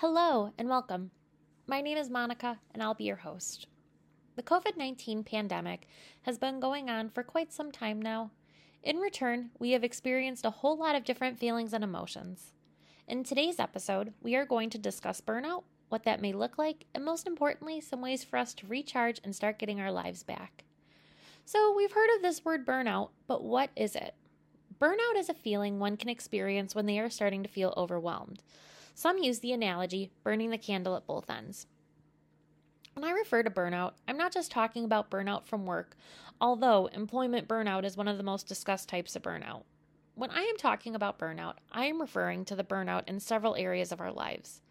Hello and welcome. My name is Monica and I'll be your host. The COVID 19 pandemic has been going on for quite some time now. In return, we have experienced a whole lot of different feelings and emotions. In today's episode, we are going to discuss burnout, what that may look like, and most importantly, some ways for us to recharge and start getting our lives back. So, we've heard of this word burnout, but what is it? Burnout is a feeling one can experience when they are starting to feel overwhelmed. Some use the analogy burning the candle at both ends. When I refer to burnout, I'm not just talking about burnout from work, although employment burnout is one of the most discussed types of burnout. When I am talking about burnout, I am referring to the burnout in several areas of our lives.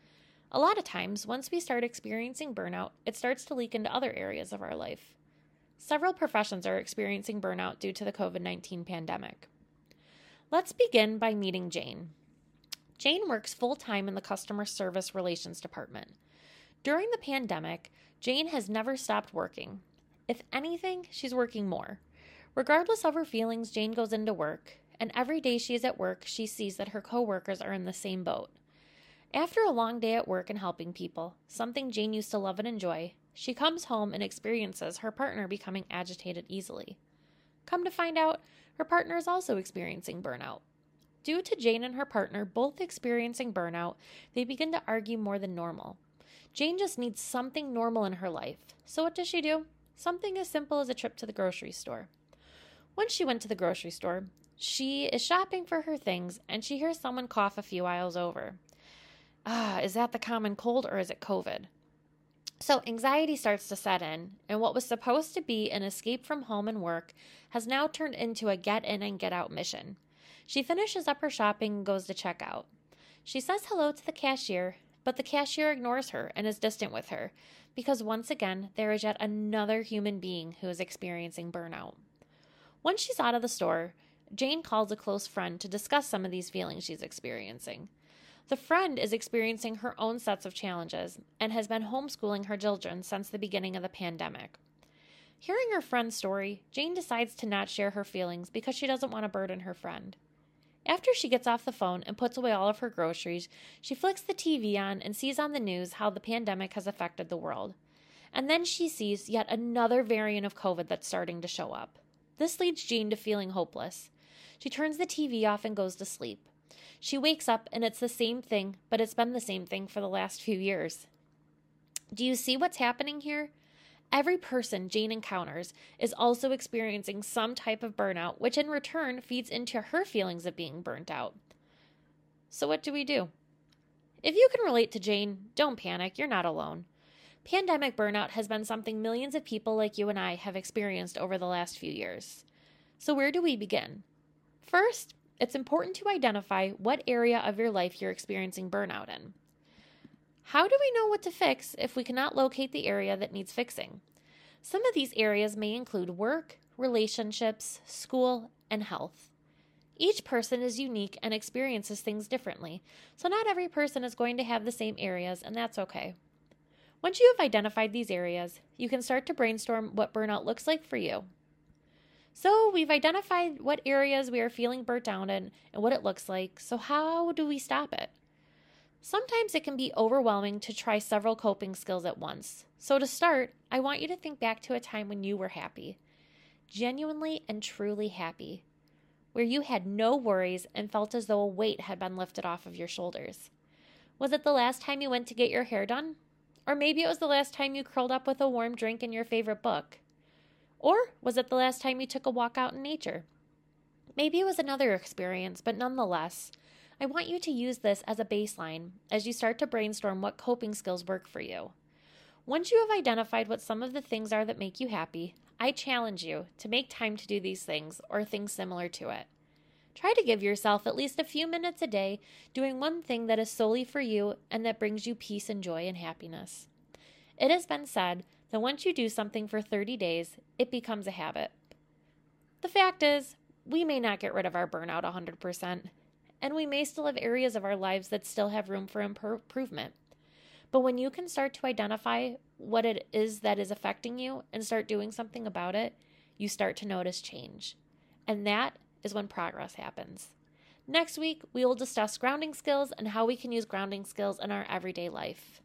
A lot of times, once we start experiencing burnout, it starts to leak into other areas of our life. Several professions are experiencing burnout due to the COVID 19 pandemic. Let's begin by meeting Jane. Jane works full time in the customer service relations department. During the pandemic, Jane has never stopped working. If anything, she's working more. Regardless of her feelings, Jane goes into work, and every day she is at work, she sees that her coworkers are in the same boat. After a long day at work and helping people, something Jane used to love and enjoy, she comes home and experiences her partner becoming agitated easily. Come to find out, her partner is also experiencing burnout. Due to Jane and her partner both experiencing burnout, they begin to argue more than normal. Jane just needs something normal in her life. So, what does she do? Something as simple as a trip to the grocery store. Once she went to the grocery store, she is shopping for her things and she hears someone cough a few aisles over. Ah, is that the common cold or is it COVID? So, anxiety starts to set in, and what was supposed to be an escape from home and work has now turned into a get in and get out mission. She finishes up her shopping and goes to check out. She says hello to the cashier, but the cashier ignores her and is distant with her because once again, there is yet another human being who is experiencing burnout. Once she's out of the store, Jane calls a close friend to discuss some of these feelings she's experiencing. The friend is experiencing her own sets of challenges and has been homeschooling her children since the beginning of the pandemic. Hearing her friend's story, Jane decides to not share her feelings because she doesn't want to burden her friend. After she gets off the phone and puts away all of her groceries, she flicks the TV on and sees on the news how the pandemic has affected the world. And then she sees yet another variant of COVID that's starting to show up. This leads Jean to feeling hopeless. She turns the TV off and goes to sleep. She wakes up and it's the same thing, but it's been the same thing for the last few years. Do you see what's happening here? Every person Jane encounters is also experiencing some type of burnout, which in return feeds into her feelings of being burnt out. So, what do we do? If you can relate to Jane, don't panic, you're not alone. Pandemic burnout has been something millions of people like you and I have experienced over the last few years. So, where do we begin? First, it's important to identify what area of your life you're experiencing burnout in. How do we know what to fix if we cannot locate the area that needs fixing? Some of these areas may include work, relationships, school, and health. Each person is unique and experiences things differently, so not every person is going to have the same areas, and that's okay. Once you have identified these areas, you can start to brainstorm what burnout looks like for you. So, we've identified what areas we are feeling burnt down in and what it looks like, so how do we stop it? Sometimes it can be overwhelming to try several coping skills at once. So, to start, I want you to think back to a time when you were happy, genuinely and truly happy, where you had no worries and felt as though a weight had been lifted off of your shoulders. Was it the last time you went to get your hair done? Or maybe it was the last time you curled up with a warm drink and your favorite book? Or was it the last time you took a walk out in nature? Maybe it was another experience, but nonetheless, I want you to use this as a baseline as you start to brainstorm what coping skills work for you. Once you have identified what some of the things are that make you happy, I challenge you to make time to do these things or things similar to it. Try to give yourself at least a few minutes a day doing one thing that is solely for you and that brings you peace and joy and happiness. It has been said that once you do something for 30 days, it becomes a habit. The fact is, we may not get rid of our burnout 100%, and we may still have areas of our lives that still have room for improvement. But when you can start to identify what it is that is affecting you and start doing something about it, you start to notice change. And that is when progress happens. Next week, we will discuss grounding skills and how we can use grounding skills in our everyday life.